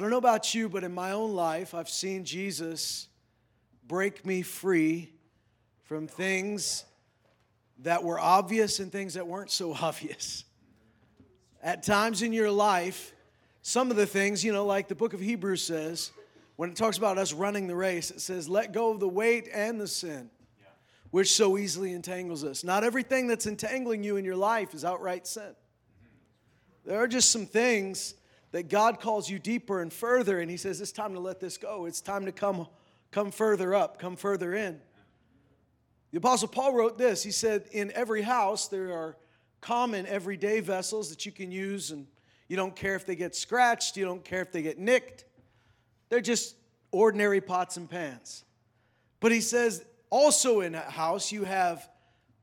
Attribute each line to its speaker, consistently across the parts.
Speaker 1: I don't know about you, but in my own life, I've seen Jesus break me free from things that were obvious and things that weren't so obvious. At times in your life, some of the things, you know, like the book of Hebrews says, when it talks about us running the race, it says, let go of the weight and the sin, which so easily entangles us. Not everything that's entangling you in your life is outright sin. There are just some things that God calls you deeper and further, and He says, It's time to let this go. It's time to come, come further up, come further in. The Apostle Paul wrote this. He said, In every house, there are common everyday vessels that you can use, and you don't care if they get scratched, you don't care if they get nicked. They're just ordinary pots and pans. But he says, also in a house, you have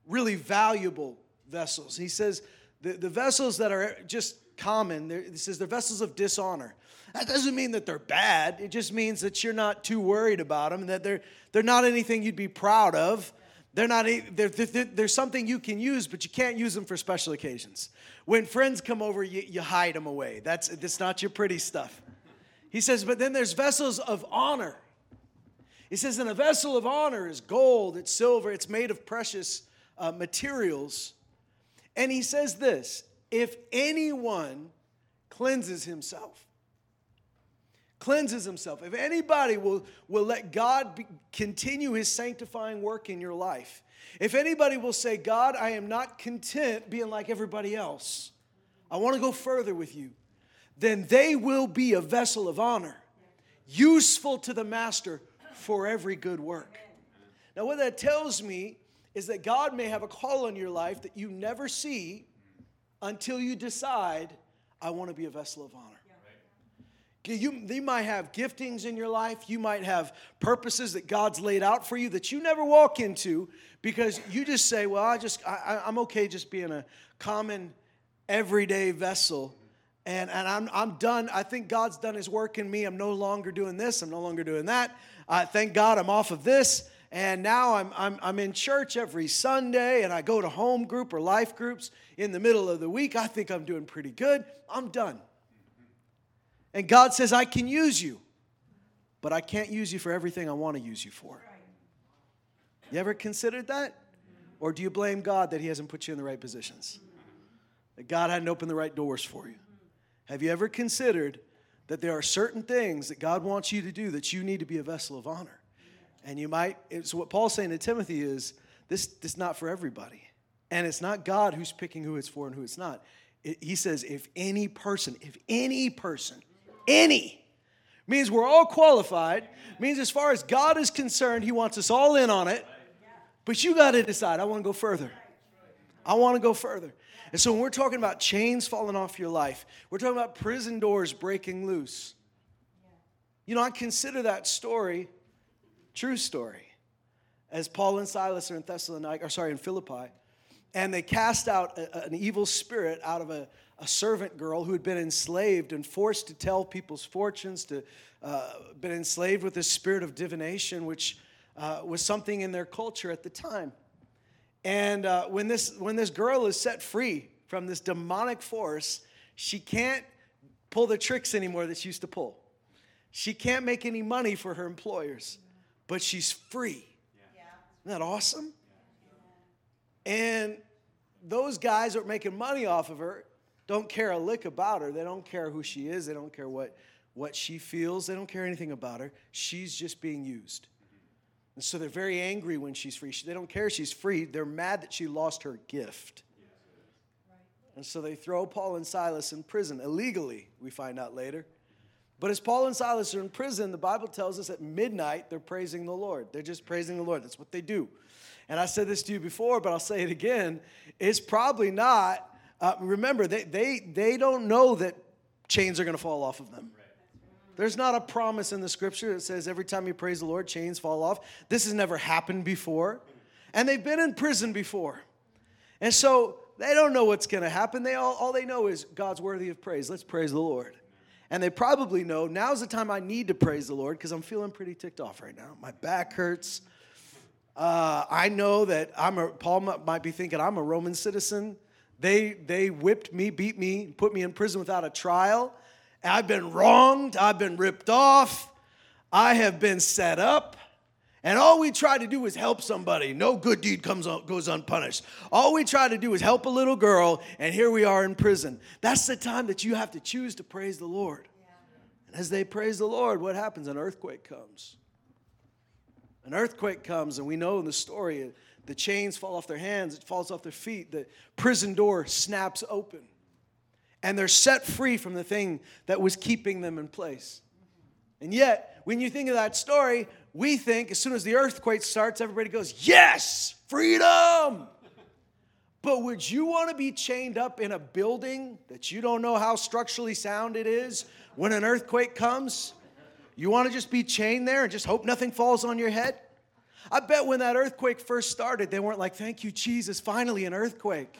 Speaker 1: really valuable vessels. He says, the, the vessels that are just common, he says they're vessels of dishonor. That doesn't mean that they're bad. It just means that you're not too worried about them, that they're, they're not anything you'd be proud of. They're not, they're, they're, they're, something you can use, but you can't use them for special occasions. When friends come over, you, you hide them away. That's, that's not your pretty stuff. He says, but then there's vessels of honor. He says, and a vessel of honor is gold, it's silver, it's made of precious uh, materials. And he says this if anyone cleanses himself, cleanses himself, if anybody will, will let God be, continue his sanctifying work in your life, if anybody will say, God, I am not content being like everybody else, I want to go further with you, then they will be a vessel of honor, useful to the master for every good work. Now, what that tells me is that God may have a call on your life that you never see until you decide, I want to be a vessel of honor. You, you might have giftings in your life. You might have purposes that God's laid out for you that you never walk into because you just say, Well, I just, I, I'm okay just being a common, everyday vessel. And, and I'm, I'm done. I think God's done his work in me. I'm no longer doing this. I'm no longer doing that. Uh, thank God I'm off of this. And now I'm, I'm, I'm in church every Sunday and I go to home group or life groups in the middle of the week. I think I'm doing pretty good. I'm done. And God says, I can use you, but I can't use you for everything I want to use you for. You ever considered that? Or do you blame God that He hasn't put you in the right positions? That God hadn't opened the right doors for you? Have you ever considered that there are certain things that God wants you to do that you need to be a vessel of honor? And you might, so what Paul's saying to Timothy is this, this is not for everybody. And it's not God who's picking who it's for and who it's not. It, he says, if any person, if any person, any, means we're all qualified, means as far as God is concerned, He wants us all in on it. But you got to decide, I want to go further. I want to go further. And so when we're talking about chains falling off your life, we're talking about prison doors breaking loose. You know, I consider that story True story. As Paul and Silas are in Thessalonica, or sorry, in Philippi, and they cast out a, an evil spirit out of a, a, servant girl who had been enslaved and forced to tell people's fortunes, to uh, been enslaved with this spirit of divination, which uh, was something in their culture at the time. And uh, when this when this girl is set free from this demonic force, she can't pull the tricks anymore that she used to pull. She can't make any money for her employers but she's free. Yeah. Isn't that awesome? And those guys that are making money off of her don't care a lick about her. They don't care who she is. They don't care what, what she feels. They don't care anything about her. She's just being used. And so they're very angry when she's free. They don't care she's free. They're mad that she lost her gift. And so they throw Paul and Silas in prison illegally, we find out later. But as Paul and Silas are in prison, the Bible tells us at midnight they're praising the Lord. They're just praising the Lord. That's what they do. And I said this to you before, but I'll say it again. It's probably not, uh, remember, they, they, they don't know that chains are going to fall off of them. There's not a promise in the scripture that says every time you praise the Lord, chains fall off. This has never happened before. And they've been in prison before. And so they don't know what's going to happen. They all, all they know is God's worthy of praise. Let's praise the Lord. And they probably know now's the time I need to praise the Lord because I'm feeling pretty ticked off right now. My back hurts. Uh, I know that I'm a, Paul might be thinking I'm a Roman citizen. They, they whipped me, beat me, put me in prison without a trial. I've been wronged, I've been ripped off, I have been set up. And all we try to do is help somebody. No good deed comes goes unpunished. All we try to do is help a little girl, and here we are in prison. That's the time that you have to choose to praise the Lord. And as they praise the Lord, what happens? An earthquake comes. An earthquake comes, and we know in the story uh, the chains fall off their hands, it falls off their feet, the prison door snaps open, and they're set free from the thing that was keeping them in place. And yet, when you think of that story, we think as soon as the earthquake starts, everybody goes, Yes, freedom! But would you want to be chained up in a building that you don't know how structurally sound it is when an earthquake comes? You want to just be chained there and just hope nothing falls on your head? I bet when that earthquake first started, they weren't like, Thank you, Jesus, finally an earthquake.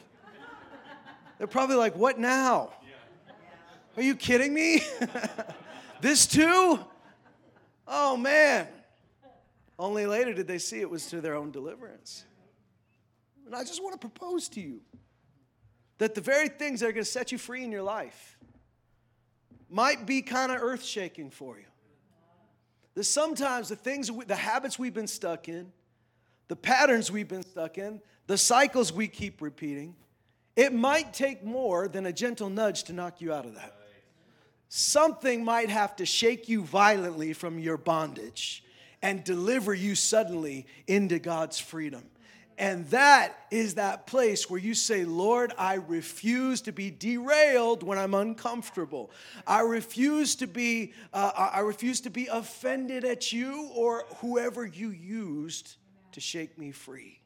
Speaker 1: They're probably like, What now? Are you kidding me? this too? Oh man. Only later did they see it was to their own deliverance. And I just want to propose to you that the very things that are going to set you free in your life might be kind of earth shaking for you. That sometimes the things, the habits we've been stuck in, the patterns we've been stuck in, the cycles we keep repeating, it might take more than a gentle nudge to knock you out of that. Something might have to shake you violently from your bondage and deliver you suddenly into God's freedom. And that is that place where you say, Lord, I refuse to be derailed when I'm uncomfortable. I refuse to be, uh, I refuse to be offended at you or whoever you used to shake me free.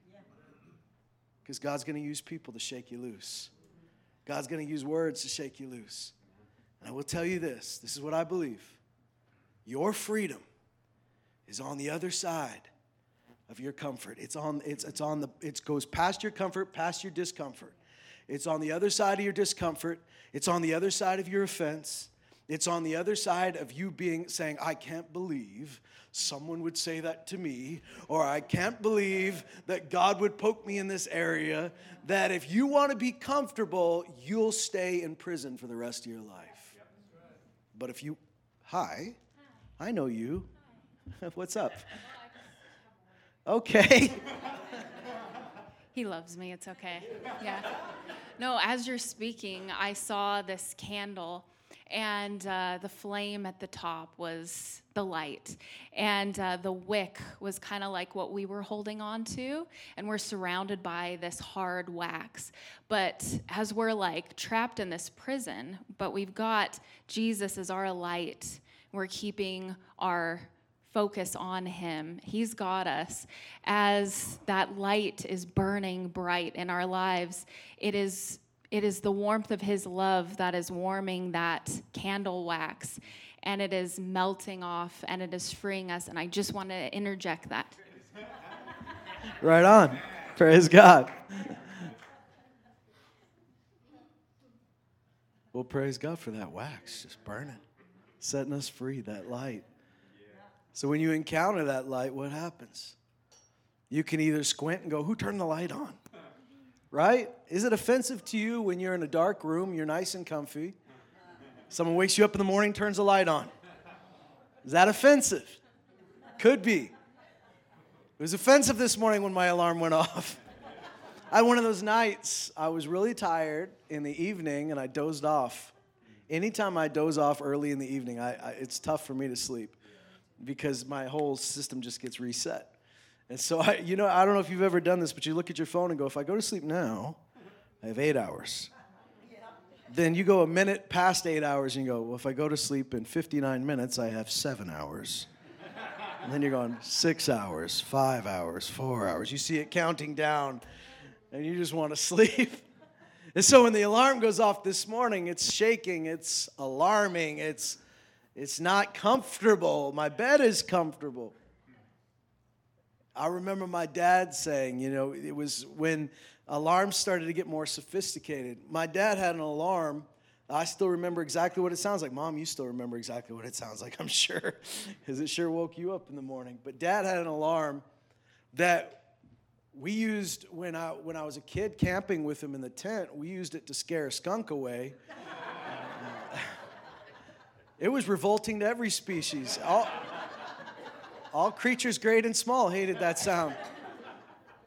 Speaker 1: Because God's going to use people to shake you loose. God's going to use words to shake you loose. And I will tell you this this is what I believe. Your freedom is on the other side of your comfort. It's on, it's, it's on the, it goes past your comfort, past your discomfort. It's on the other side of your discomfort. It's on the other side of your offense. It's on the other side of you being saying, I can't believe someone would say that to me, or I can't believe that God would poke me in this area. That if you want to be comfortable, you'll stay in prison for the rest of your life. But if you, hi, I know you. What's up? Okay.
Speaker 2: he loves me. It's okay. Yeah. No, as you're speaking, I saw this candle, and uh, the flame at the top was the light. And uh, the wick was kind of like what we were holding on to, and we're surrounded by this hard wax. But as we're like trapped in this prison, but we've got Jesus as our light, we're keeping our focus on Him. He's got us. As that light is burning bright in our lives, it is, it is the warmth of His love that is warming that candle wax, and it is melting off and it is freeing us. And I just want to interject that.
Speaker 1: Right on. Praise God. Well, praise God for that wax just burning, setting us free, that light. So when you encounter that light, what happens? You can either squint and go, Who turned the light on? Right? Is it offensive to you when you're in a dark room, you're nice and comfy? Someone wakes you up in the morning, turns the light on. Is that offensive? Could be. It was offensive this morning when my alarm went off. I had one of those nights, I was really tired in the evening and I dozed off. Anytime I doze off early in the evening, I, I, it's tough for me to sleep because my whole system just gets reset. And so, I, you know, I don't know if you've ever done this, but you look at your phone and go, if I go to sleep now, I have eight hours. Then you go a minute past eight hours and you go, well, if I go to sleep in 59 minutes, I have seven hours. and then you're going, six hours, five hours, four hours. You see it counting down and you just want to sleep. and so when the alarm goes off this morning, it's shaking, it's alarming, it's it's not comfortable. My bed is comfortable. I remember my dad saying, you know, it was when alarms started to get more sophisticated. My dad had an alarm. I still remember exactly what it sounds like. Mom, you still remember exactly what it sounds like, I'm sure, because it sure woke you up in the morning. But dad had an alarm that we used when I, when I was a kid camping with him in the tent. We used it to scare a skunk away. It was revolting to every species. All, all creatures, great and small, hated that sound.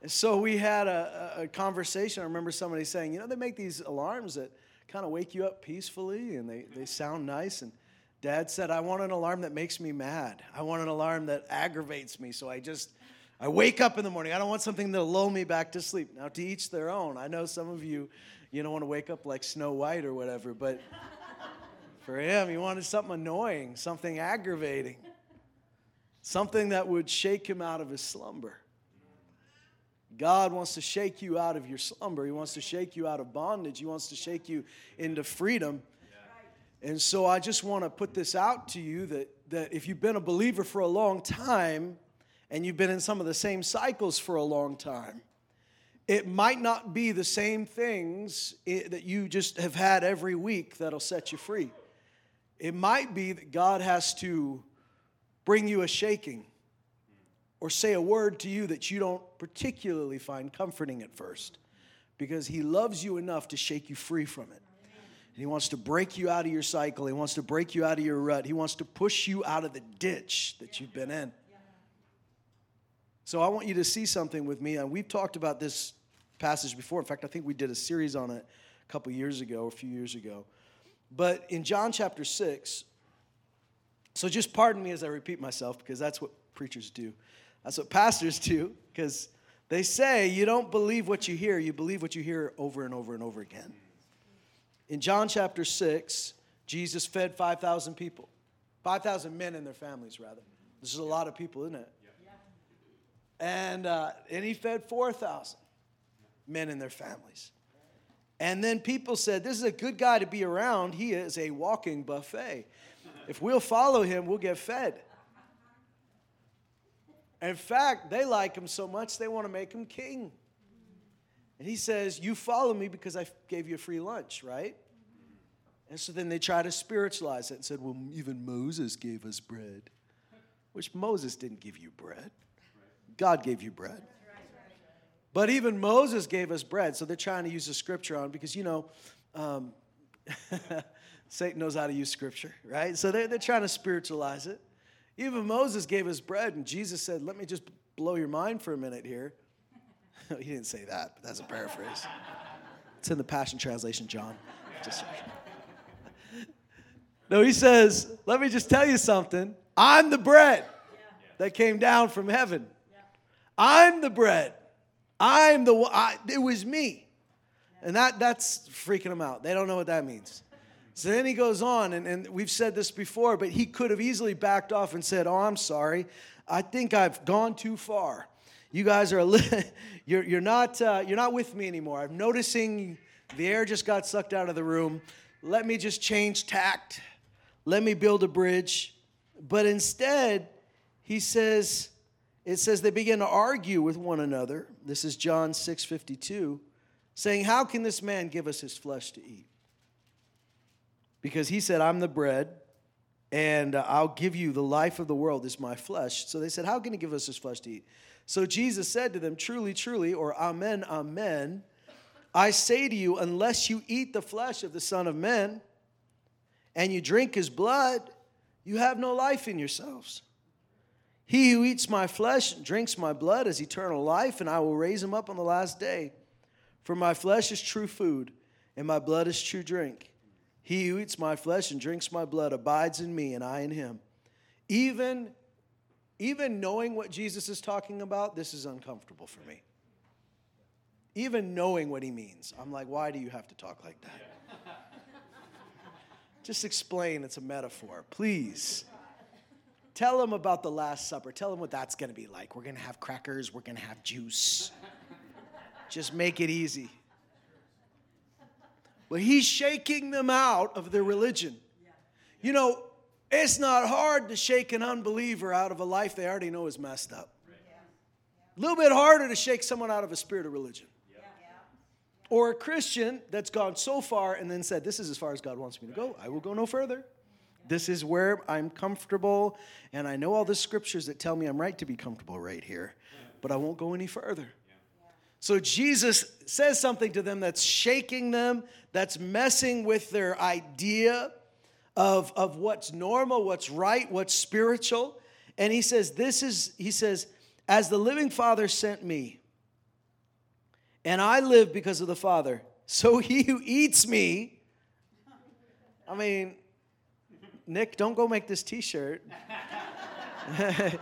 Speaker 1: And so we had a, a, conversation. I remember somebody saying, you know, they make these alarms that kind of wake you up peacefully and they, they sound nice. And dad said, I want an alarm that makes me mad. I want an alarm that aggravates me. So I just, I wake up in the morning. I don't want something that'll lull me back to sleep. Now, to each their own. I know some of you, you don't want to wake up like Snow White or whatever, but for him, he wanted something annoying, something aggravating, something that would shake him out of his slumber. God wants to shake you out of your slumber. He wants to shake you out of bondage. He wants to shake you into freedom. And so I just want to put this out to you that, that if you've been a believer for a long time and you've been in some of the same cycles for a long time, it might not be the same things that you just have had every week that'll set you free. It might be that God has to bring you a shaking or say a word to you that you don't particularly find comforting at first because He loves you enough to shake you free from it. And he wants to break you out of your cycle. He wants to break you out of your rut. He wants to push you out of the ditch that you've been in. So I want you to see something with me. And we've talked about this passage before. In fact, I think we did a series on it a couple years ago, a few years ago. But in John chapter 6, so just pardon me as I repeat myself because that's what preachers do. That's what pastors do because they say you don't believe what you hear, you believe what you hear over and over and over again. In John chapter 6, Jesus fed 5,000 people, 5,000 men and their families, rather. This is a lot of people, isn't it? And, uh, and he fed 4,000 men and their families. And then people said, This is a good guy to be around. He is a walking buffet. If we'll follow him, we'll get fed. In fact, they like him so much they want to make him king. And he says, You follow me because I gave you a free lunch, right? And so then they try to spiritualize it and said, Well, even Moses gave us bread, which Moses didn't give you bread. God gave you bread. But even Moses gave us bread. So they're trying to use the scripture on because, you know, um, Satan knows how to use scripture, right? So they're, they're trying to spiritualize it. Even Moses gave us bread, and Jesus said, Let me just blow your mind for a minute here. he didn't say that, but that's a paraphrase. It's in the Passion Translation, John. Just no, he says, Let me just tell you something. I'm the bread that came down from heaven. I'm the bread. I'm the one. I, it was me. And that, that's freaking them out. They don't know what that means. So then he goes on, and, and we've said this before, but he could have easily backed off and said, Oh, I'm sorry. I think I've gone too far. You guys are, li- you're, you're, not, uh, you're not with me anymore. I'm noticing the air just got sucked out of the room. Let me just change tact. Let me build a bridge. But instead, he says, it says they begin to argue with one another. This is John 6 52, saying, How can this man give us his flesh to eat? Because he said, I'm the bread, and I'll give you the life of the world is my flesh. So they said, How can he give us his flesh to eat? So Jesus said to them, Truly, truly, or Amen, Amen, I say to you, unless you eat the flesh of the Son of Man and you drink his blood, you have no life in yourselves. He who eats my flesh and drinks my blood has eternal life, and I will raise him up on the last day. For my flesh is true food, and my blood is true drink. He who eats my flesh and drinks my blood abides in me, and I in him. Even, even knowing what Jesus is talking about, this is uncomfortable for me. Even knowing what he means, I'm like, why do you have to talk like that? Just explain it's a metaphor, please. Tell them about the Last Supper. Tell them what that's going to be like. We're going to have crackers, we're going to have juice. Just make it easy. But he's shaking them out of their religion. You know, it's not hard to shake an unbeliever out of a life they already know is messed up. A little bit harder to shake someone out of a spirit of religion. Or a Christian that's gone so far and then said, This is as far as God wants me to go. I will go no further. This is where I'm comfortable, and I know all the scriptures that tell me I'm right to be comfortable right here, but I won't go any further. So Jesus says something to them that's shaking them, that's messing with their idea of, of what's normal, what's right, what's spiritual. And he says, This is, he says, as the living Father sent me, and I live because of the Father, so he who eats me, I mean, Nick, don't go make this t shirt.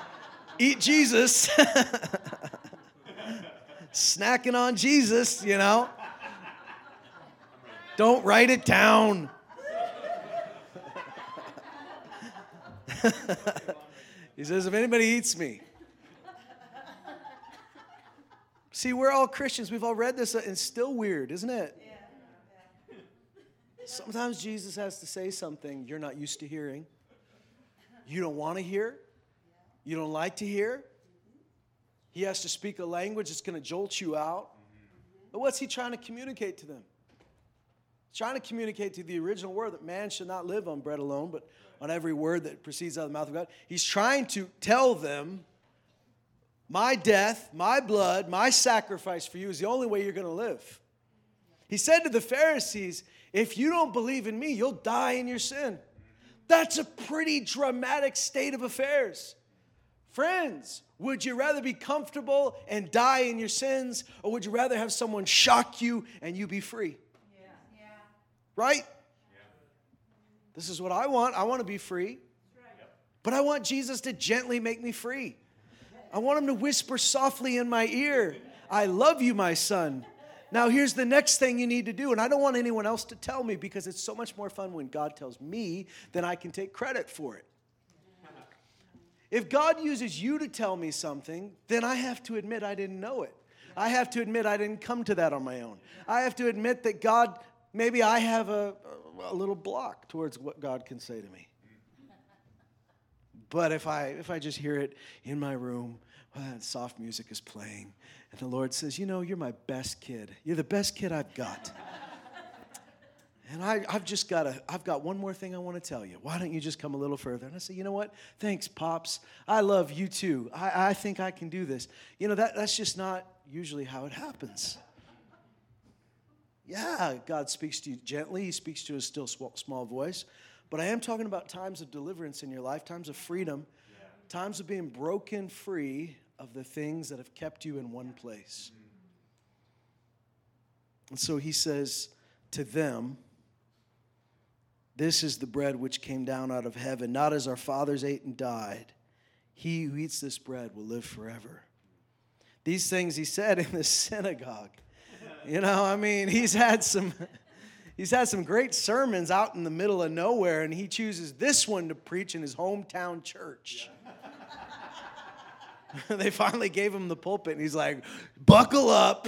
Speaker 1: Eat Jesus. Snacking on Jesus, you know. Don't write it down. he says, if anybody eats me. See, we're all Christians. We've all read this, and it's still weird, isn't it? Sometimes Jesus has to say something you're not used to hearing. You don't want to hear. You don't like to hear. He has to speak a language that's going to jolt you out. But what's he trying to communicate to them? He's trying to communicate to the original word that man should not live on bread alone, but on every word that proceeds out of the mouth of God. He's trying to tell them my death, my blood, my sacrifice for you is the only way you're going to live. He said to the Pharisees, If you don't believe in me, you'll die in your sin. That's a pretty dramatic state of affairs. Friends, would you rather be comfortable and die in your sins, or would you rather have someone shock you and you be free? Yeah. Yeah. Right? Yeah. This is what I want. I want to be free. Right. But I want Jesus to gently make me free. I want him to whisper softly in my ear, I love you, my son. Now, here's the next thing you need to do, and I don't want anyone else to tell me because it's so much more fun when God tells me than I can take credit for it. If God uses you to tell me something, then I have to admit I didn't know it. I have to admit I didn't come to that on my own. I have to admit that God, maybe I have a, a little block towards what God can say to me. But if I, if I just hear it in my room, well, soft music is playing, and the Lord says, You know, you're my best kid. You're the best kid I've got. And I, have just got a, I've got one more thing I want to tell you. Why don't you just come a little further? And I say, you know what? Thanks, Pops. I love you too. I, I think I can do this. You know, that, that's just not usually how it happens. Yeah, God speaks to you gently. He speaks to a still small voice. But I am talking about times of deliverance in your life, times of freedom, yeah. times of being broken free of the things that have kept you in one place. And so he says to them, this is the bread which came down out of heaven, not as our fathers ate and died. He who eats this bread will live forever. These things he said in the synagogue. You know, I mean, he's had some he's had some great sermons out in the middle of nowhere and he chooses this one to preach in his hometown church. they finally gave him the pulpit and he's like, "Buckle up.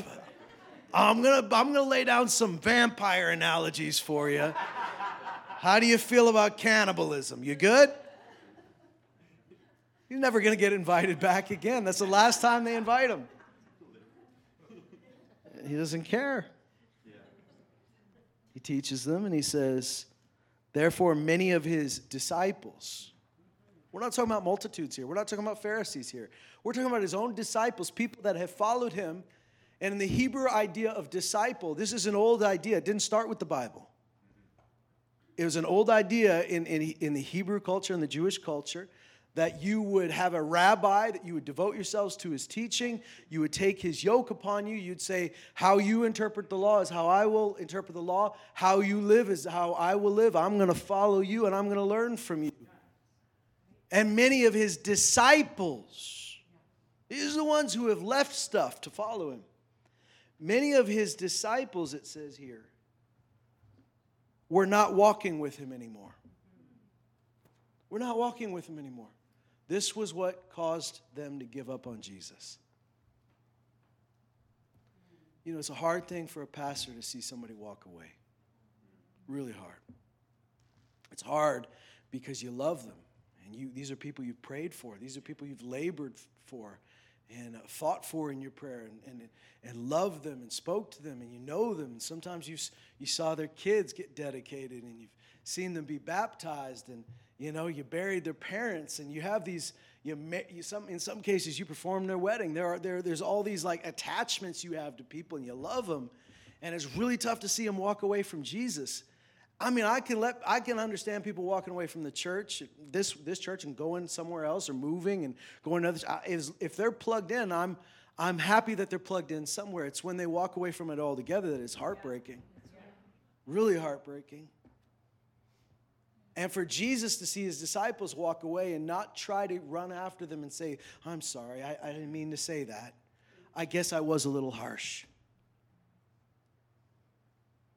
Speaker 1: I'm to I'm to lay down some vampire analogies for you." How do you feel about cannibalism? You good? He's never to get invited back again. That's the last time they invite him. He doesn't care. He teaches them and he says, Therefore, many of his disciples, we're not talking about multitudes here. We're not talking about Pharisees here. We're talking about his own disciples, people that have followed him. And in the Hebrew idea of disciple, this is an old idea. It didn't start with the Bible it was an old idea in, in, in the Hebrew culture and the Jewish culture that you would have a rabbi, that you would devote yourselves to his teaching. You would take his yoke upon you. You'd say, How you interpret the law is how I will interpret the law. How you live is how I will live. I'm going to follow you and I'm going to learn from you. And many of his disciples, these are the ones who have left stuff to follow him. Many of his disciples, it says here, we're not walking with him anymore. We're not walking with him anymore. This was what caused them to give up on Jesus. You know, it's a hard thing for a pastor to see somebody walk away. Really hard. It's hard because you love them. And you, these are people you've prayed for, these are people you've labored for and uh, fought for in your prayer and, and, and loved them and spoke to them and you know them. And sometimes you, you saw their kids get dedicated and you've seen them be baptized and you know you buried their parents and you have these you, you some in some cases you perform their wedding there are there there's all these like attachments you have to people and you love them and it's really tough to see them walk away from jesus I mean, I can let I can understand people walking away from the church, this this church, and going somewhere else or moving and going to others. If, if they're plugged in, I'm I'm happy that they're plugged in somewhere. It's when they walk away from it altogether that it's heartbreaking, really heartbreaking. And for Jesus to see his disciples walk away and not try to run after them and say, I'm sorry, I, I didn't mean to say that. I guess I was a little harsh.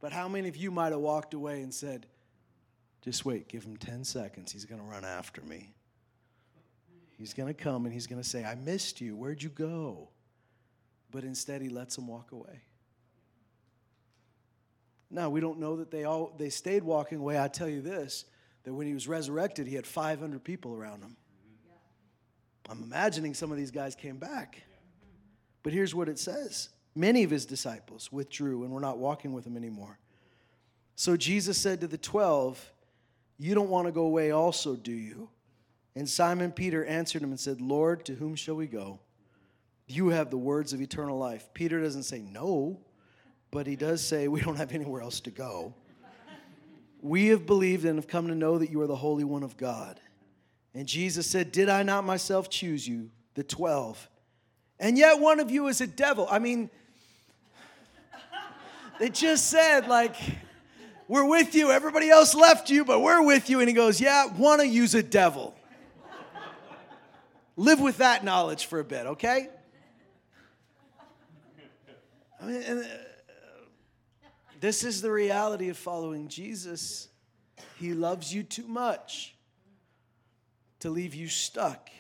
Speaker 1: But how many of you might have walked away and said, just wait, give him 10 seconds. He's going to run after me. He's going to come and he's going to say, I missed you. Where'd you go? But instead, he lets them walk away. Now, we don't know that they all they stayed walking away. I tell you this that when he was resurrected, he had 500 people around him. I'm imagining some of these guys came back. But here's what it says Many of his disciples withdrew and were not walking with him anymore. So Jesus said to the twelve, You don't want to go away also, do you? And Simon Peter answered him and said, Lord, to whom shall we go? You have the words of eternal life. Peter doesn't say no, but he does say, We don't have anywhere else to go. We have believed and have come to know that you are the Holy One of God. And Jesus said, Did I not myself choose you, the twelve? And yet one of you is a devil. I mean, they just said, like, we're with you. Everybody else left you, but we're with you. And he goes, Yeah, want to use a devil. Live with that knowledge for a bit, okay? I mean, and, this is the reality of following Jesus. He loves you too much to leave you stuck.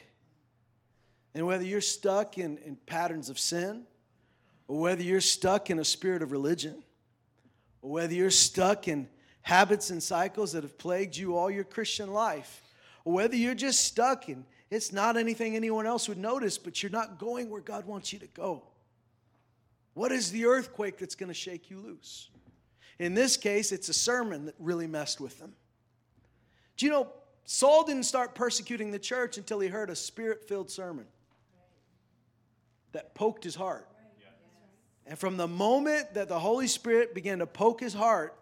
Speaker 1: And whether you're stuck in, in patterns of sin, or whether you're stuck in a spirit of religion, or whether you're stuck in habits and cycles that have plagued you all your Christian life, or whether you're just stuck and it's not anything anyone else would notice, but you're not going where God wants you to go. What is the earthquake that's going to shake you loose? In this case, it's a sermon that really messed with them. Do you know, Saul didn't start persecuting the church until he heard a spirit filled sermon that poked his heart. And from the moment that the Holy Spirit began to poke his heart,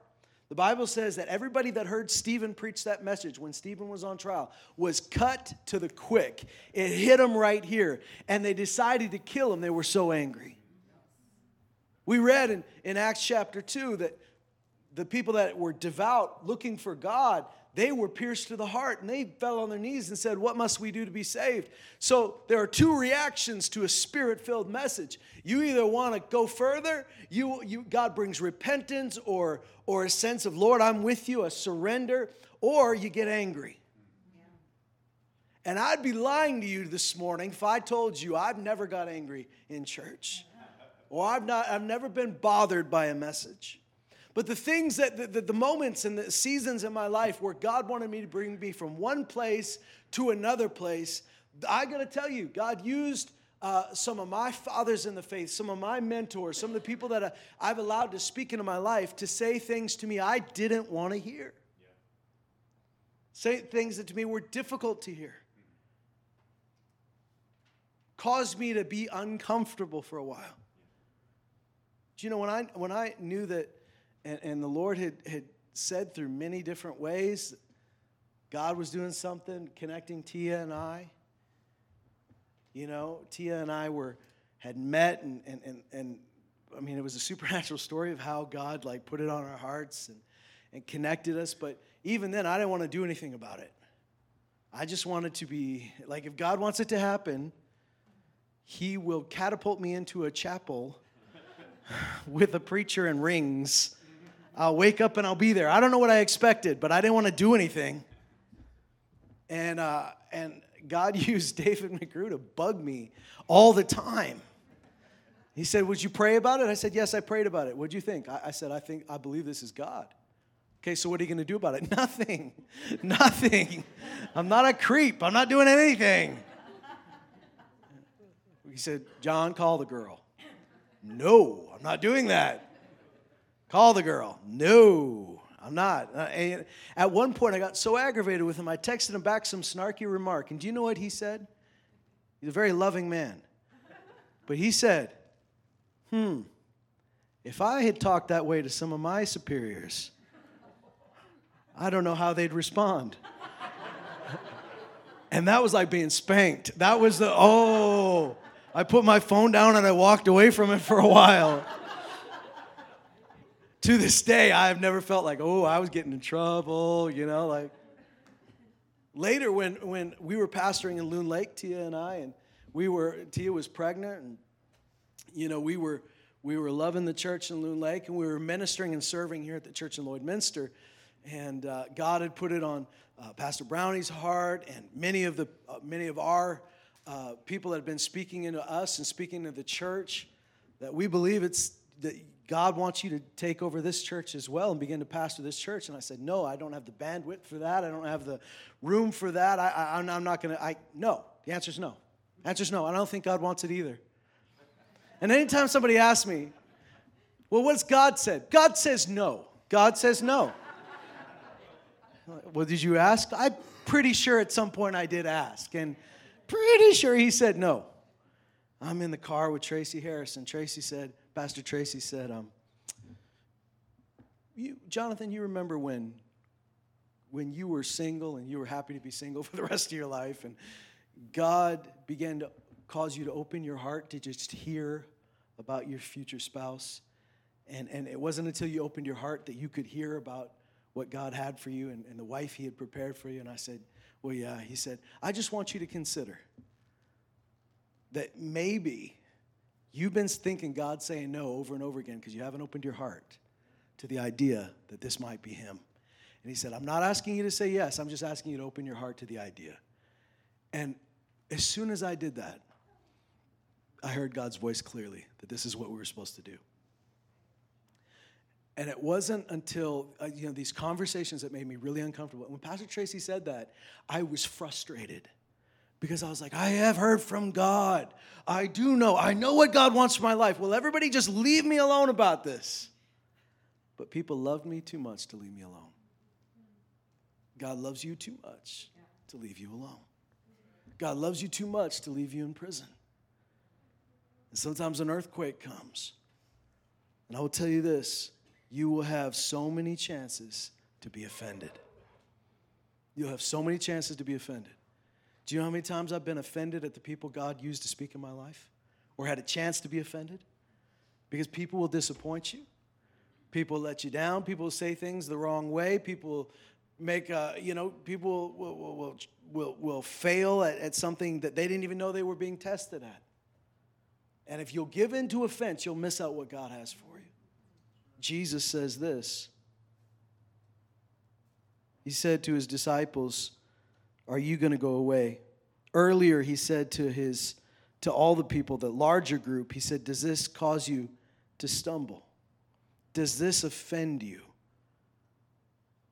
Speaker 1: the Bible says that everybody that heard Stephen preach that message when Stephen was on trial was cut to the quick. It hit them right here. And they decided to kill him. They were so angry. We read in, in Acts chapter 2 that the people that were devout, looking for God, they were pierced to the heart and they fell on their knees and said, What must we do to be saved? So there are two reactions to a spirit filled message. You either want to go further, you, you, God brings repentance or, or a sense of, Lord, I'm with you, a surrender, or you get angry. And I'd be lying to you this morning if I told you I've never got angry in church or I've, not, I've never been bothered by a message. But the things that, the, the, the, moments and the seasons in my life where God wanted me to bring me from one place to another place, I gotta tell you, God used uh, some of my fathers in the faith, some of my mentors, some of the people that I've allowed to speak into my life to say things to me I didn't want to hear. Yeah. Say things that to me were difficult to hear. Caused me to be uncomfortable for a while. Do you know when I when I knew that and, and the Lord had, had said through many different ways, God was doing something, connecting Tia and I. You know, Tia and I were had met and and and, and I mean it was a supernatural story of how God like put it on our hearts and, and connected us. But even then I didn't want to do anything about it. I just wanted to be like if God wants it to happen, He will catapult me into a chapel with a preacher and rings I'll wake up and I'll be there. I don't know what I expected, but I didn't want to do anything. And, uh, and God used David McGrew to bug me all the time. He said, Would you pray about it? I said, Yes, I prayed about it. What'd you think? I, I said, I think, I believe this is God. Okay, so what are you going to do about it? Nothing. Nothing. I'm not a creep. I'm not doing anything. He said, John, call the girl. No, I'm not doing that. Call the girl. No, I'm not. Uh, and at one point, I got so aggravated with him, I texted him back some snarky remark. And do you know what he said? He's a very loving man. But he said, hmm, if I had talked that way to some of my superiors, I don't know how they'd respond. and that was like being spanked. That was the, oh, I put my phone down and I walked away from it for a while. To this day, I have never felt like, oh, I was getting in trouble, you know, like. Later, when, when we were pastoring in Loon Lake, Tia and I, and we were, Tia was pregnant, and, you know, we were, we were loving the church in Loon Lake, and we were ministering and serving here at the church in Lloydminster. And uh, God had put it on uh, Pastor Brownie's heart, and many of, the, uh, many of our uh, people that have been speaking into us and speaking to the church, that we believe it's that God wants you to take over this church as well and begin to pastor this church. And I said, No, I don't have the bandwidth for that. I don't have the room for that. I, am not going to. I No. The answer is no. The answer is no. I don't think God wants it either. And anytime somebody asks me, Well, what's God said? God says no. God says no. well, did you ask? I'm pretty sure at some point I did ask. And pretty sure he said no. I'm in the car with Tracy Harris, and Tracy said, Pastor Tracy said, um, you, Jonathan, you remember when, when you were single and you were happy to be single for the rest of your life, and God began to cause you to open your heart to just hear about your future spouse. And, and it wasn't until you opened your heart that you could hear about what God had for you and, and the wife He had prepared for you. And I said, Well, yeah. He said, I just want you to consider that maybe You've been thinking God saying no over and over again because you haven't opened your heart to the idea that this might be Him. And He said, I'm not asking you to say yes, I'm just asking you to open your heart to the idea. And as soon as I did that, I heard God's voice clearly that this is what we were supposed to do. And it wasn't until uh, you know these conversations that made me really uncomfortable. When Pastor Tracy said that, I was frustrated because I was like, I have heard from God. I do know. I know what God wants for my life. Will everybody just leave me alone about this? But people love me too much to leave me alone. God loves you too much to leave you alone. God loves you too much to leave you in prison. And sometimes an earthquake comes. And I will tell you this you will have so many chances to be offended. You'll have so many chances to be offended. Do you know how many times I've been offended at the people God used to speak in my life or had a chance to be offended? Because people will disappoint you. People let you down. People say things the wrong way. People make, uh, you know, people will, will, will, will, will fail at, at something that they didn't even know they were being tested at. And if you'll give in to offense, you'll miss out what God has for you. Jesus says this He said to his disciples, are you going to go away? Earlier, he said to his to all the people, the larger group, he said, Does this cause you to stumble? Does this offend you?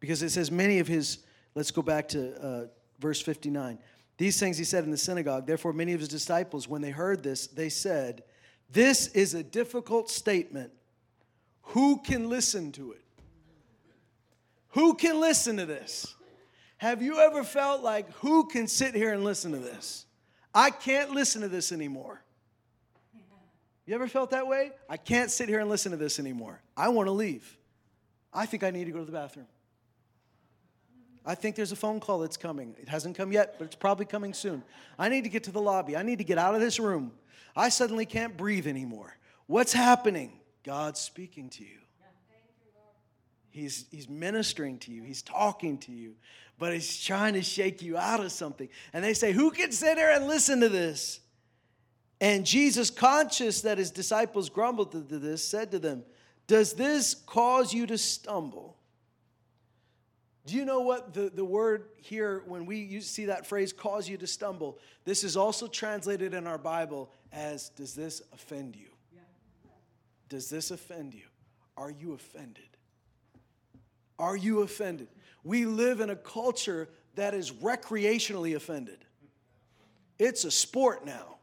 Speaker 1: Because it says, many of his, let's go back to uh, verse 59. These things he said in the synagogue. Therefore, many of his disciples, when they heard this, they said, This is a difficult statement. Who can listen to it? Who can listen to this? Have you ever felt like, who can sit here and listen to this? I can't listen to this anymore. You ever felt that way? I can't sit here and listen to this anymore. I want to leave. I think I need to go to the bathroom. I think there's a phone call that's coming. It hasn't come yet, but it's probably coming soon. I need to get to the lobby. I need to get out of this room. I suddenly can't breathe anymore. What's happening? God's speaking to you. He's, he's ministering to you, he's talking to you, but he's trying to shake you out of something. And they say, Who can sit here and listen to this? And Jesus, conscious that his disciples grumbled to this, said to them, Does this cause you to stumble? Do you know what the, the word here, when we see that phrase, cause you to stumble, this is also translated in our Bible as, Does this offend you? Does this offend you? Are you offended? Are you offended? We live in a culture that is recreationally offended. It's a sport now,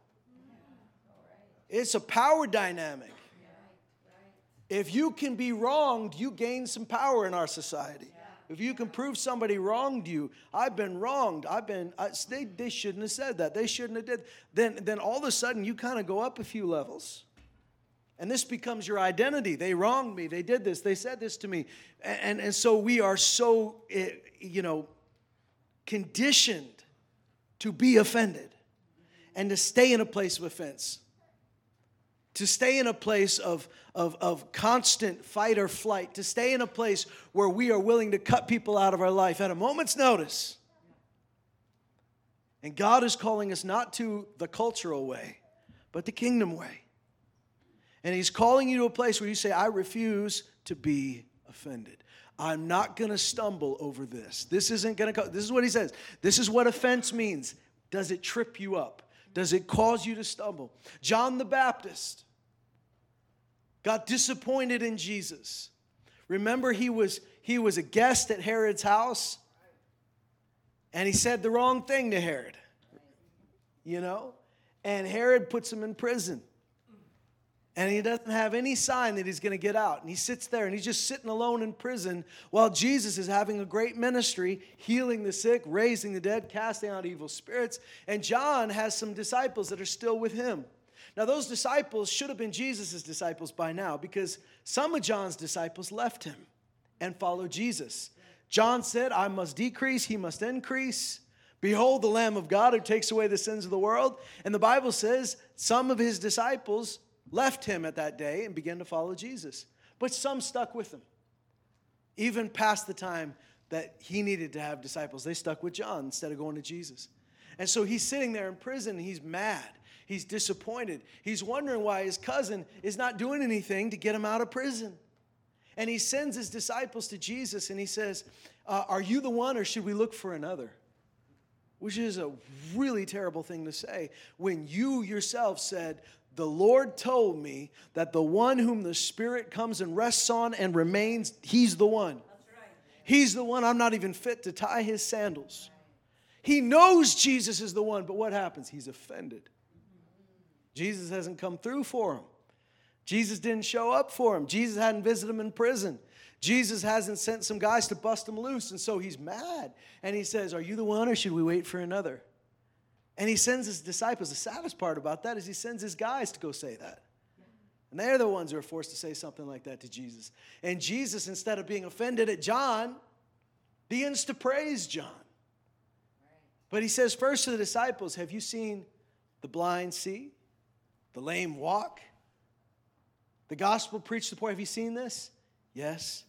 Speaker 1: it's a power dynamic. If you can be wronged, you gain some power in our society. If you can prove somebody wronged you, I've been wronged. I've been. I, they, they shouldn't have said that. They shouldn't have did. Then then all of a sudden you kind of go up a few levels, And this becomes your identity. They wronged me. They did this. They said this to me. And, and, so we are so, eh, you know, conditioned to be offended and to stay in a place of offense, to stay in a place of, of, of constant fight or flight, to stay in a place where we are willing to cut people out of our life at a moment's notice. And God is calling us not to the cultural way, but the kingdom way. And He's calling you to a place where you say, I refuse to be offended. I'm not going to stumble over this. This isn't going to This is what he says. This is what offense means. Does it trip you up? Does it cause you to stumble? John the Baptist got disappointed in Jesus. Remember he was he was a guest at Herod's house and he said the wrong thing to Herod. You know? And Herod puts him in prison and he doesn't have any sign that he's going to get out. And he sits there and he's just sitting alone in prison while Jesus is having a great ministry, healing the sick, raising the dead, casting out evil spirits. And John has some disciples that are still with him. Now, those disciples should have been Jesus' disciples by now because some of John's disciples left him and followed Jesus. John said, I must decrease, he must increase. Behold, the Lamb of God who takes away the sins of the world. And the Bible says some of his disciples left him at that day and began to follow Jesus. But some stuck with him. Even past the time that he needed to have disciples, they stuck with John instead of going to Jesus. And so he's sitting there in prison he's mad. He's disappointed. He's wondering why his cousin is not doing anything to get him out of prison. And he sends his disciples to Jesus and he says, uh, Are you the one or should we look for another? Which is a really terrible thing to say when you yourself said, the Lord told me that the one whom the Spirit comes and rests on and remains, He's the one. He's the one I'm not even fit to tie His sandals. He knows Jesus is the one, but what happens? He's offended. Jesus hasn't come through for him. Jesus didn't show up for him. Jesus hadn't visited him in prison. Jesus hasn't sent some guys to bust him loose. And so he's mad. And he says, Are you the one or should we wait for another? And he sends his disciples. The saddest part about that is he sends his guys to go say that. And they're the ones who are forced to say something like that to Jesus. And Jesus, instead of being offended at John, begins to praise John. But he says first to the disciples, Have you seen the blind see, the lame walk, the gospel preached to the poor? Have you seen this? Yes.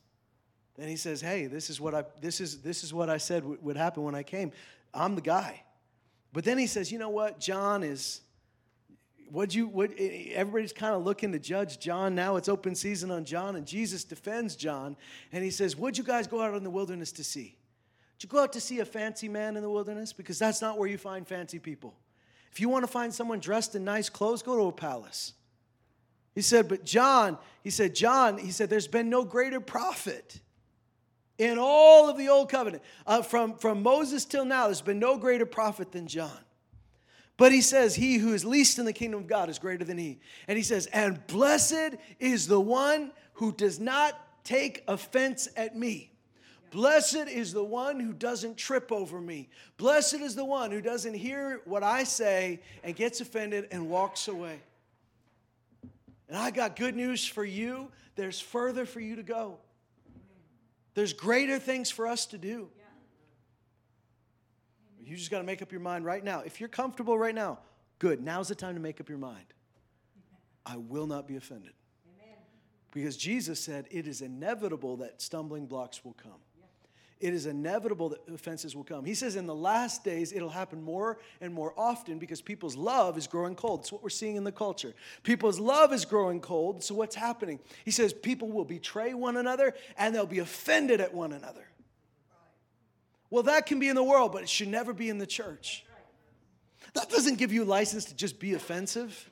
Speaker 1: Then he says, Hey, this is what I, this is, this is what I said would happen when I came. I'm the guy. But then he says, you know what? John is, what you, what, everybody's kind of looking to judge John now. It's open season on John, and Jesus defends John. And he says, What'd you guys go out in the wilderness to see? Did you go out to see a fancy man in the wilderness? Because that's not where you find fancy people. If you want to find someone dressed in nice clothes, go to a palace. He said, But John, he said, John, he said, there's been no greater prophet in all of the old covenant. Uh, from, from Moses till now, there's been no greater prophet than John. But he says, He who is least in the kingdom of God is greater than he. And he says, And blessed is the one who does not take offense at me. Blessed is the one who doesn't trip over me. Blessed is the one who doesn't hear what I say and gets offended and walks away. And I got good news for you. There's further for you to go. There's greater things for us to do. You just got to make up your mind right now. If you're comfortable right now, good. Now's the time to make up your mind. I will not be offended. Because Jesus said it is inevitable that stumbling blocks will come it is inevitable that offenses will come. He says in the last days it'll happen more and more often because people's love is growing cold. It's what we're seeing in the culture. People's love is growing cold. So what's happening? He says people will betray one another and they'll be offended at one another. Well, that can be in the world, but it should never be in the church. That doesn't give you license to just be offensive.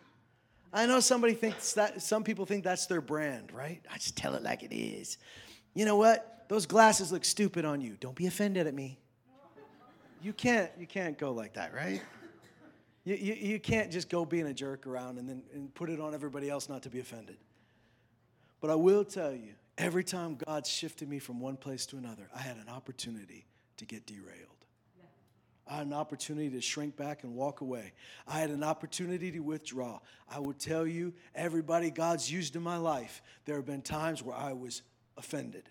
Speaker 1: I know somebody thinks that some people think that's their brand, right? I just tell it like it is. You know what? Those glasses look stupid on you. Don't be offended at me. You can't, you can't go like that, right? You, you, you can't just go being a jerk around and then and put it on everybody else not to be offended. But I will tell you, every time God shifted me from one place to another, I had an opportunity to get derailed. I had an opportunity to shrink back and walk away. I had an opportunity to withdraw. I would tell you, everybody God's used in my life, there have been times where I was offended.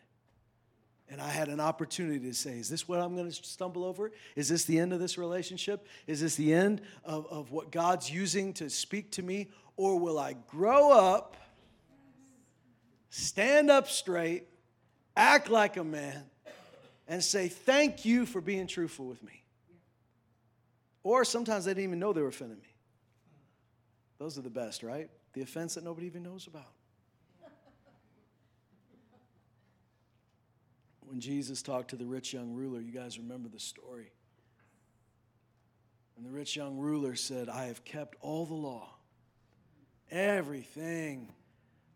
Speaker 1: And I had an opportunity to say, Is this what I'm going to stumble over? Is this the end of this relationship? Is this the end of, of what God's using to speak to me? Or will I grow up, stand up straight, act like a man, and say, Thank you for being truthful with me? Or sometimes they didn't even know they were offending me. Those are the best, right? The offense that nobody even knows about. When Jesus talked to the rich young ruler, you guys remember the story. And the rich young ruler said, I have kept all the law, everything.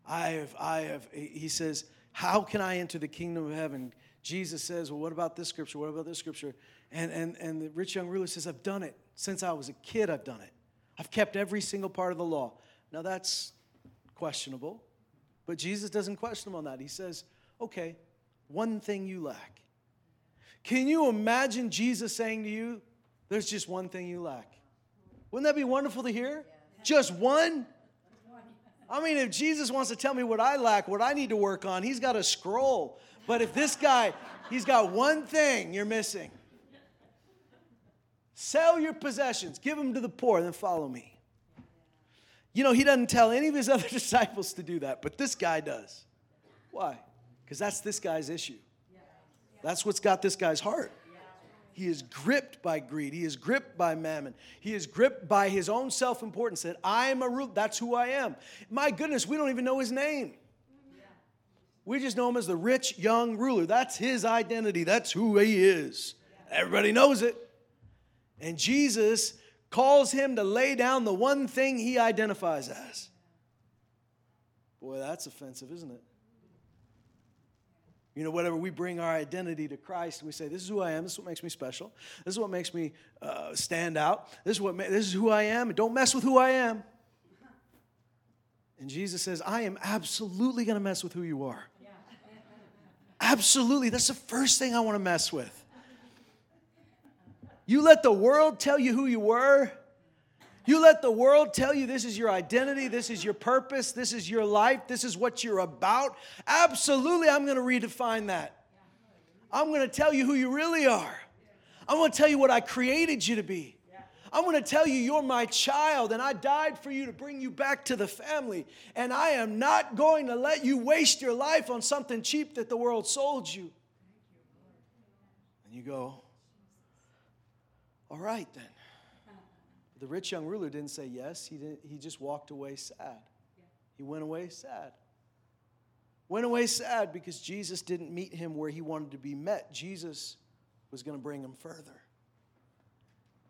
Speaker 1: I have, I have, he says, How can I enter the kingdom of heaven? Jesus says, Well, what about this scripture? What about this scripture? And, and, and the rich young ruler says, I've done it. Since I was a kid, I've done it. I've kept every single part of the law. Now that's questionable, but Jesus doesn't question him on that. He says, Okay, one thing you lack. Can you imagine Jesus saying to you, There's just one thing you lack? Wouldn't that be wonderful to hear? Just one? I mean, if Jesus wants to tell me what I lack, what I need to work on, he's got a scroll. But if this guy, he's got one thing you're missing sell your possessions, give them to the poor, and then follow me. You know, he doesn't tell any of his other disciples to do that, but this guy does. Why? Because that's this guy's issue. That's what's got this guy's heart. He is gripped by greed. He is gripped by mammon. He is gripped by his own self importance that I am a root. That's who I am. My goodness, we don't even know his name. We just know him as the rich young ruler. That's his identity. That's who he is. Everybody knows it. And Jesus calls him to lay down the one thing he identifies as. Boy, that's offensive, isn't it? You know, whatever we bring our identity to Christ, we say, This is who I am. This is what makes me special. This is what makes me uh, stand out. This is, what ma- this is who I am. Don't mess with who I am. And Jesus says, I am absolutely going to mess with who you are. Absolutely. That's the first thing I want to mess with. You let the world tell you who you were. You let the world tell you this is your identity, this is your purpose, this is your life, this is what you're about. Absolutely, I'm going to redefine that. I'm going to tell you who you really are. I'm going to tell you what I created you to be. I'm going to tell you you're my child and I died for you to bring you back to the family. And I am not going to let you waste your life on something cheap that the world sold you. And you go, all right then. The rich young ruler didn't say yes, he, didn't, he just walked away sad. He went away sad. Went away sad because Jesus didn't meet him where he wanted to be met. Jesus was going to bring him further.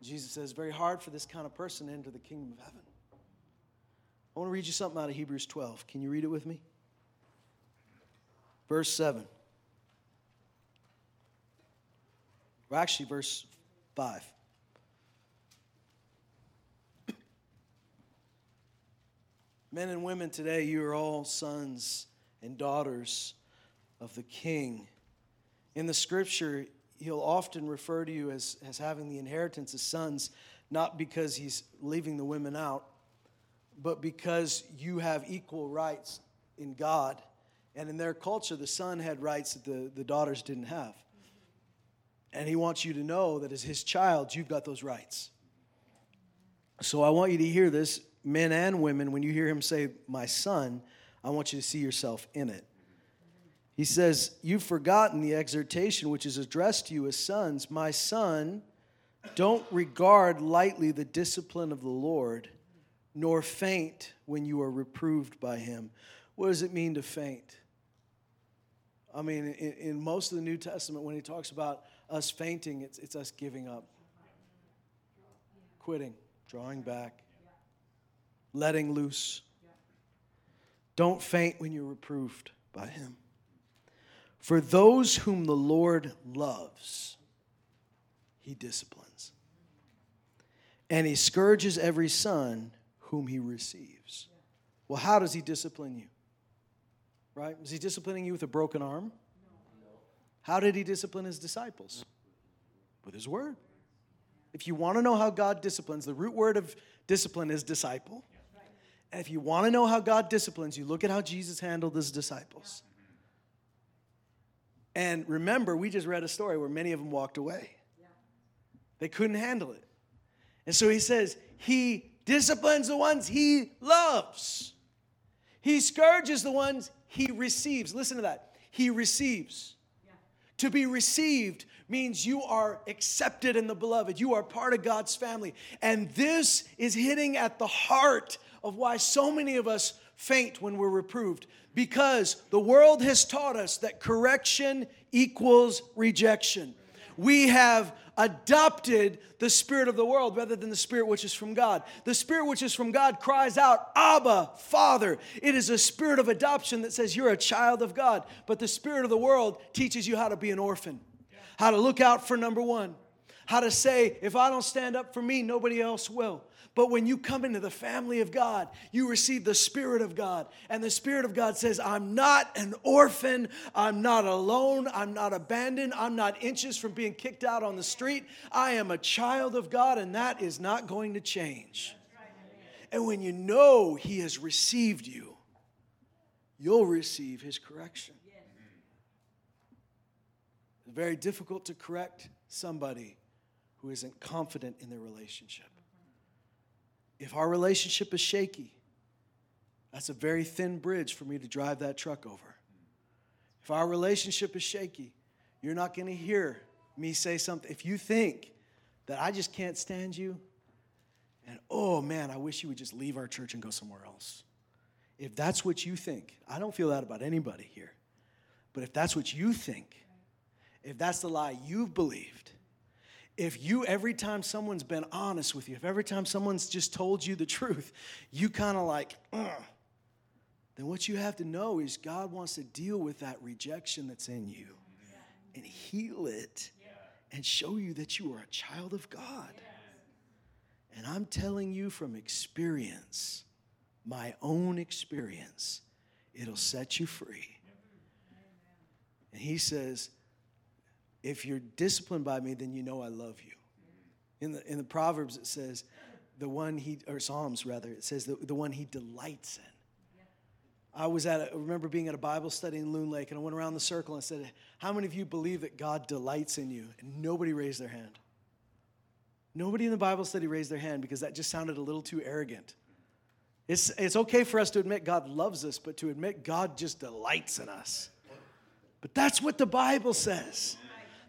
Speaker 1: Jesus says, very hard for this kind of person to enter the kingdom of heaven. I want to read you something out of Hebrews 12. Can you read it with me? Verse 7. Or actually, verse 5. Men and women today, you are all sons and daughters of the King. In the scripture, he'll often refer to you as, as having the inheritance as sons, not because he's leaving the women out, but because you have equal rights in God. And in their culture, the son had rights that the, the daughters didn't have. And he wants you to know that as his child, you've got those rights. So I want you to hear this men and women, when you hear him say, My son, I want you to see yourself in it. He says, You've forgotten the exhortation which is addressed to you as sons. My son, don't regard lightly the discipline of the Lord, nor faint when you are reproved by him. What does it mean to faint? I mean, in, in most of the New Testament, when he talks about us fainting, it's, it's us giving up, quitting, drawing back letting loose. Don't faint when you're reproved by him. For those whom the Lord loves, he disciplines. And he scourges every son whom he receives. Well, how does he discipline you? Right? Is he disciplining you with a broken arm? How did he discipline his disciples? With his word. if you want to know how God disciplines, the root word of discipline is disciple. And if you want to know how God disciplines, you look at how Jesus handled his disciples. And remember, we just read a story where many of them walked away. They couldn't handle it. And so he says, He disciplines the ones he loves. He scourges the ones he receives. Listen to that. He receives. To be received means you are accepted in the beloved. You are part of God's family. And this is hitting at the heart of why so many of us faint when we're reproved. Because the world has taught us that correction equals rejection. We have adopted the spirit of the world rather than the spirit which is from God. The spirit which is from God cries out, Abba, Father. It is a spirit of adoption that says you're a child of God. But the spirit of the world teaches you how to be an orphan, how to look out for number one, how to say, if I don't stand up for me, nobody else will. But when you come into the family of God, you receive the Spirit of God. And the Spirit of God says, I'm not an orphan. I'm not alone. I'm not abandoned. I'm not inches from being kicked out on the street. I am a child of God, and that is not going to change. And when you know He has received you, you'll receive His correction. It's very difficult to correct somebody who isn't confident in their relationship. If our relationship is shaky, that's a very thin bridge for me to drive that truck over. If our relationship is shaky, you're not going to hear me say something. If you think that I just can't stand you, and oh man, I wish you would just leave our church and go somewhere else. If that's what you think, I don't feel that about anybody here, but if that's what you think, if that's the lie you've believed, if you every time someone's been honest with you if every time someone's just told you the truth you kind of like Ugh, then what you have to know is god wants to deal with that rejection that's in you and heal it and show you that you are a child of god. And i'm telling you from experience my own experience it'll set you free. And he says if you're disciplined by me, then you know I love you. In the, in the Proverbs, it says, the one he, or Psalms rather, it says the, the one he delights in. I was at, a, I remember being at a Bible study in Loon Lake, and I went around the circle and said, How many of you believe that God delights in you? And nobody raised their hand. Nobody in the Bible study raised their hand because that just sounded a little too arrogant. It's, it's okay for us to admit God loves us, but to admit God just delights in us. But that's what the Bible says.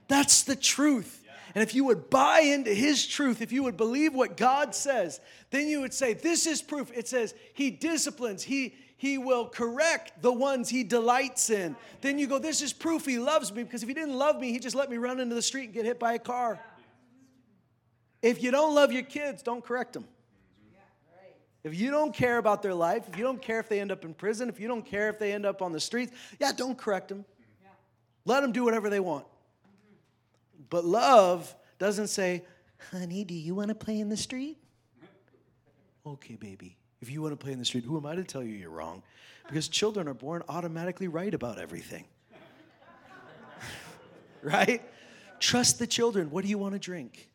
Speaker 1: That's the truth. And if you would buy into his truth, if you would believe what God says, then you would say, This is proof. It says, He disciplines, He he will correct the ones he delights in. Then you go, This is proof he loves me because if he didn't love me, he just let me run into the street and get hit by a car. If you don't love your kids, don't correct them. If you don't care about their life, if you don't care if they end up in prison, if you don't care if they end up on the streets, yeah, don't correct them. Let them do whatever they want. But love doesn't say, honey, do you want to play in the street? Okay, baby. If you want to play in the street, who am I to tell you you're wrong? Because children are born automatically right about everything. right? Trust the children. What do you want to drink?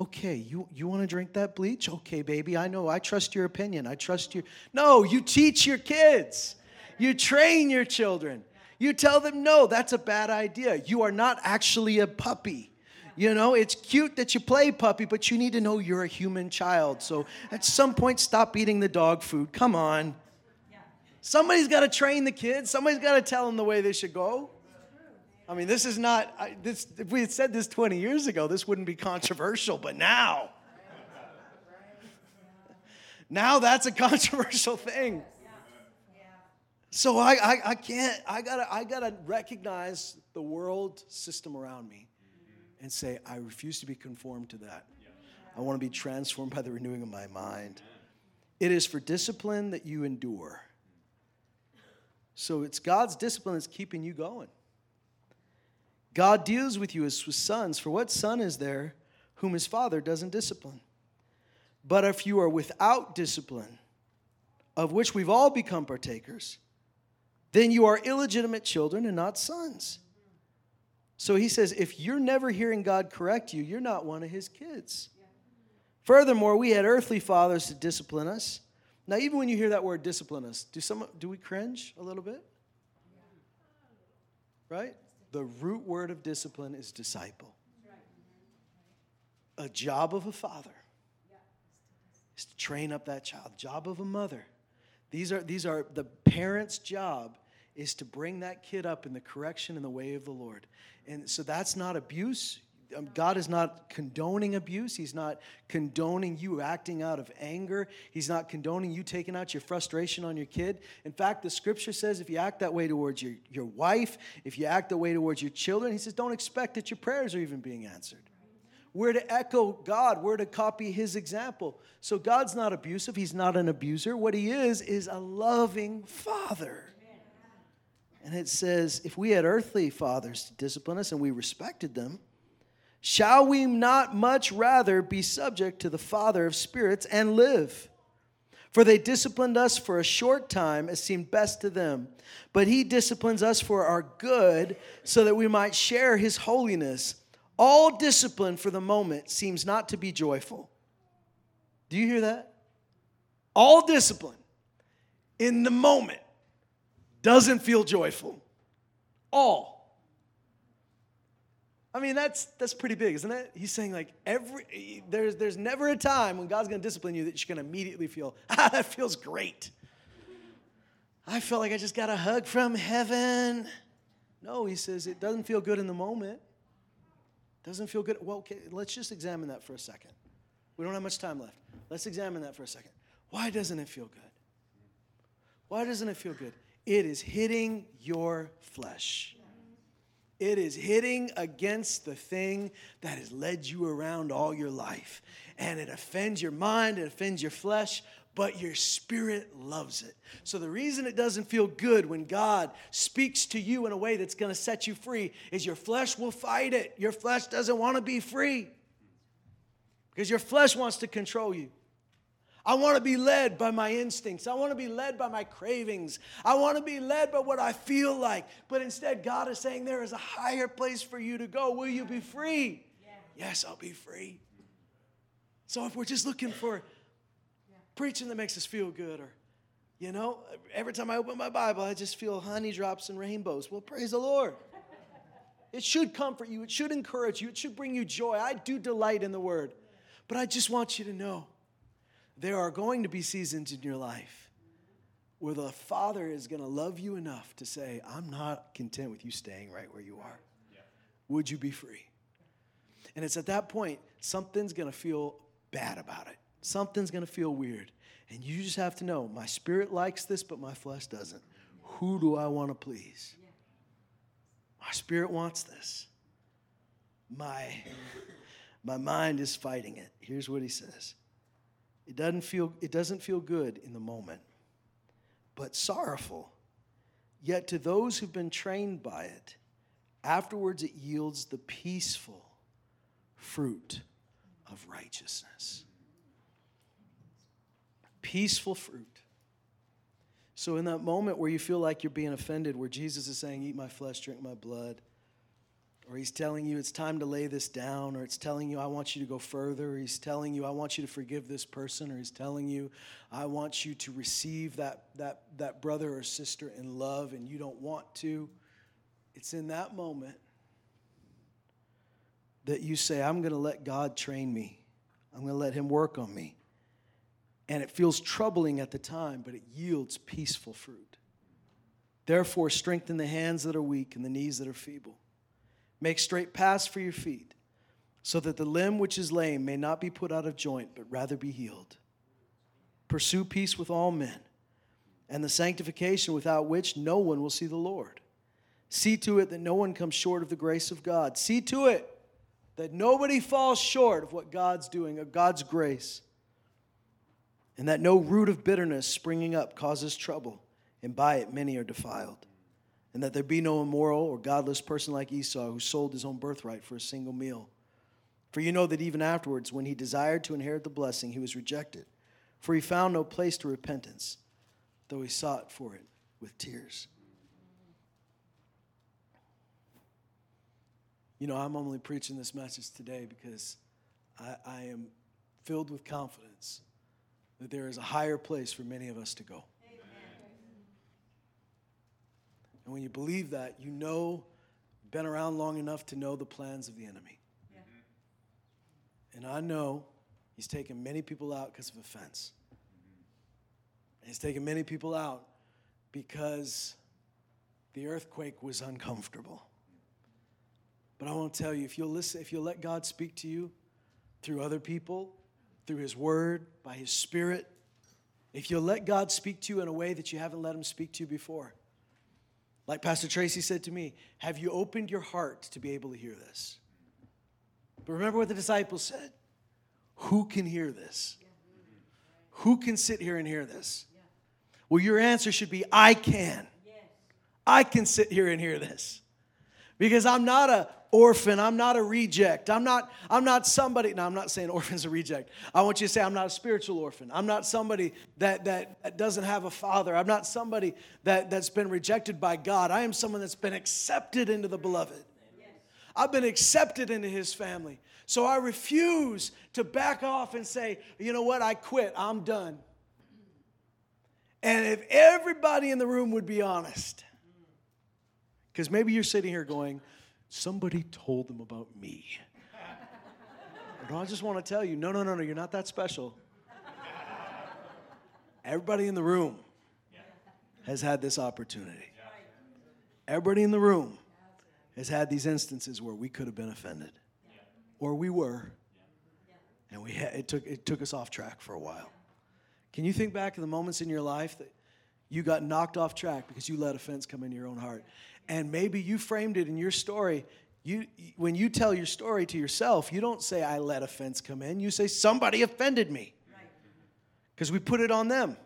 Speaker 1: Okay, you, you want to drink that bleach? Okay, baby, I know. I trust your opinion. I trust your. No, you teach your kids, you train your children. You tell them, no, that's a bad idea. You are not actually a puppy. You know, it's cute that you play puppy, but you need to know you're a human child. So at some point, stop eating the dog food. Come on. Somebody's got to train the kids, somebody's got to tell them the way they should go. I mean, this is not, I, this, if we had said this 20 years ago, this wouldn't be controversial, but now, now that's a controversial thing. So I, I, I can't, I gotta, I gotta recognize the world system around me and say, I refuse to be conformed to that. I want to be transformed by the renewing of my mind. It is for discipline that you endure. So it's God's discipline that's keeping you going. God deals with you as with sons. For what son is there whom his father doesn't discipline? But if you are without discipline, of which we've all become partakers, then you are illegitimate children and not sons. So he says, if you're never hearing God correct you, you're not one of his kids. Furthermore, we had earthly fathers to discipline us. Now, even when you hear that word discipline us, do, some, do we cringe a little bit? Right? The root word of discipline is disciple. A job of a father is to train up that child. Job of a mother. These are, these are the parent's job is to bring that kid up in the correction and the way of the Lord. And so that's not abuse. Um, God is not condoning abuse. He's not condoning you acting out of anger. He's not condoning you taking out your frustration on your kid. In fact, the scripture says if you act that way towards your, your wife, if you act that way towards your children, he says don't expect that your prayers are even being answered. We're to echo God, we're to copy his example. So God's not abusive, he's not an abuser. What he is, is a loving father. And it says, if we had earthly fathers to discipline us and we respected them, shall we not much rather be subject to the Father of spirits and live? For they disciplined us for a short time as seemed best to them. But he disciplines us for our good, so that we might share his holiness. All discipline for the moment seems not to be joyful. Do you hear that? All discipline in the moment doesn't feel joyful. All. I mean, that's that's pretty big, isn't it? He's saying like every there's there's never a time when God's going to discipline you that you're going to immediately feel ah that feels great. I felt like I just got a hug from heaven. No, he says it doesn't feel good in the moment. Doesn't feel good. Well, okay, let's just examine that for a second. We don't have much time left. Let's examine that for a second. Why doesn't it feel good? Why doesn't it feel good? It is hitting your flesh. It is hitting against the thing that has led you around all your life. And it offends your mind, it offends your flesh, but your spirit loves it. So the reason it doesn't feel good when God speaks to you in a way that's going to set you free is your flesh will fight it. Your flesh doesn't want to be free because your flesh wants to control you. I want to be led by my instincts. I want to be led by my cravings. I want to be led by what I feel like. But instead, God is saying there is a higher place for you to go. Will you be free? Yeah. Yes, I'll be free. So if we're just looking for preaching that makes us feel good, or, you know, every time I open my Bible, I just feel honey drops and rainbows. Well, praise the Lord. It should comfort you, it should encourage you, it should bring you joy. I do delight in the word. But I just want you to know there are going to be seasons in your life where the Father is going to love you enough to say, I'm not content with you staying right where you are. Would you be free? And it's at that point, something's going to feel bad about it. Something's going to feel weird. And you just have to know my spirit likes this, but my flesh doesn't. Who do I want to please? My spirit wants this. My, my mind is fighting it. Here's what he says it doesn't feel, it doesn't feel good in the moment, but sorrowful. Yet to those who've been trained by it, afterwards it yields the peaceful fruit of righteousness. Peaceful fruit. So, in that moment where you feel like you're being offended, where Jesus is saying, Eat my flesh, drink my blood, or he's telling you it's time to lay this down, or it's telling you I want you to go further, or he's telling you I want you to forgive this person, or he's telling you I want you to receive that, that, that brother or sister in love and you don't want to. It's in that moment that you say, I'm going to let God train me, I'm going to let Him work on me. And it feels troubling at the time, but it yields peaceful fruit. Therefore, strengthen the hands that are weak and the knees that are feeble Make straight paths for your feet, so that the limb which is lame may not be put out of joint, but rather be healed. Pursue peace with all men, and the sanctification without which no one will see the Lord. See to it that no one comes short of the grace of God. See to it that nobody falls short of what God's doing, of God's grace, and that no root of bitterness springing up causes trouble, and by it many are defiled and that there be no immoral or godless person like Esau who sold his own birthright for a single meal. For you know that even afterwards, when he desired to inherit the blessing, he was rejected, for he found no place to repentance, though he sought for it with tears. You know, I'm only preaching this message today because I, I am filled with confidence that there is a higher place for many of us to go. And when you believe that, you know, been around long enough to know the plans of the enemy. And I know he's taken many people out because of offense. And he's taken many people out because the earthquake was uncomfortable. But I want to tell you if you'll listen, if you'll let God speak to you through other people, through His Word, by His Spirit, if you'll let God speak to you in a way that you haven't let Him speak to you before, like Pastor Tracy said to me, have you opened your heart to be able to hear this? But remember what the disciples said Who can hear this? Who can sit here and hear this? Well, your answer should be I can. I can sit here and hear this. Because I'm not a orphan. I'm not a reject. I'm not, I'm not somebody. No, I'm not saying orphan's a reject. I want you to say I'm not a spiritual orphan. I'm not somebody that, that doesn't have a father. I'm not somebody that, that's been rejected by God. I am someone that's been accepted into the beloved. I've been accepted into his family. So I refuse to back off and say, you know what, I quit. I'm done. And if everybody in the room would be honest, because maybe you're sitting here going, somebody told them about me. But I just want to tell you no, no, no, no, you're not that special. Everybody in the room has had this opportunity. Everybody in the room has had these instances where we could have been offended, or we were, and we had, it, took, it took us off track for a while. Can you think back to the moments in your life that you got knocked off track because you let offense come into your own heart? And maybe you framed it in your story. You, when you tell your story to yourself, you don't say, I let offense come in. You say, somebody offended me. Because we put it on them.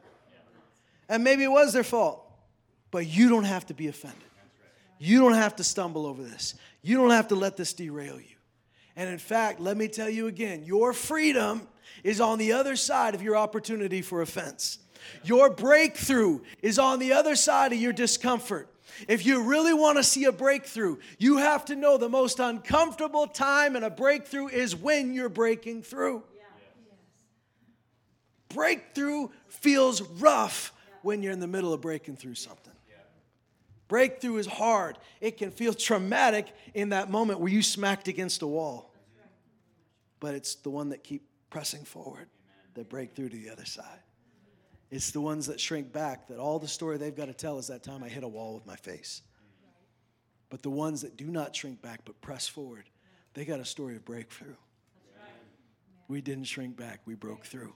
Speaker 1: And maybe it was their fault. But you don't have to be offended. You don't have to stumble over this. You don't have to let this derail you. And in fact, let me tell you again your freedom is on the other side of your opportunity for offense. Your breakthrough is on the other side of your discomfort. If you really want to see a breakthrough, you have to know the most uncomfortable time in a breakthrough is when you're breaking through. Breakthrough feels rough when you're in the middle of breaking through something. Breakthrough is hard. It can feel traumatic in that moment where you smacked against a wall. But it's the one that keep pressing forward that break through to the other side. It's the ones that shrink back that all the story they've got to tell is that time I hit a wall with my face. But the ones that do not shrink back but press forward, they got a story of breakthrough. We didn't shrink back, we broke through.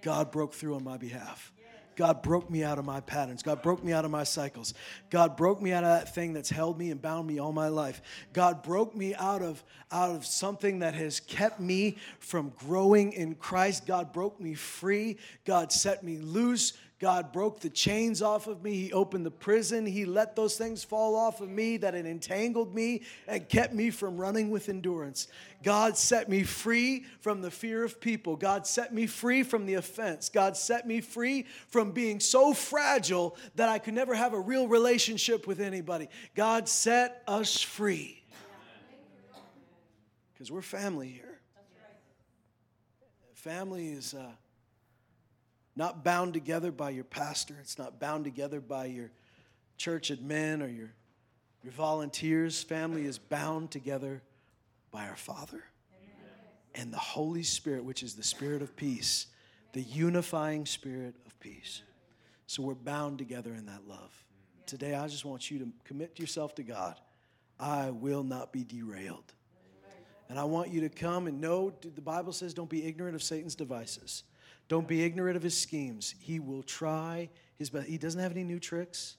Speaker 1: God broke through on my behalf. God broke me out of my patterns. God broke me out of my cycles. God broke me out of that thing that's held me and bound me all my life. God broke me out of, out of something that has kept me from growing in Christ. God broke me free. God set me loose. God broke the chains off of me. He opened the prison. He let those things fall off of me that had entangled me and kept me from running with endurance. God set me free from the fear of people. God set me free from the offense. God set me free from being so fragile that I could never have a real relationship with anybody. God set us free. Because we're family here. Family is. Uh, not bound together by your pastor, it's not bound together by your church admin or your, your volunteers. Family is bound together by our Father and the Holy Spirit, which is the Spirit of peace, the unifying Spirit of peace. So we're bound together in that love. Today, I just want you to commit yourself to God. I will not be derailed. And I want you to come and know the Bible says, don't be ignorant of Satan's devices. Don't be ignorant of his schemes. He will try his best. He doesn't have any new tricks.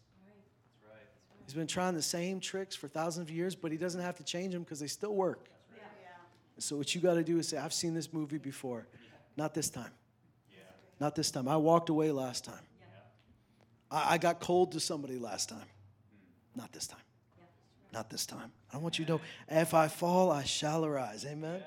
Speaker 1: He's been trying the same tricks for thousands of years, but he doesn't have to change them because they still work. So what you got to do is say, I've seen this movie before. Not this time. Not this time. I walked away last time. I, I got cold to somebody last time. Hmm. Not this time. Not this time. I want you to know if I fall, I shall arise. Amen.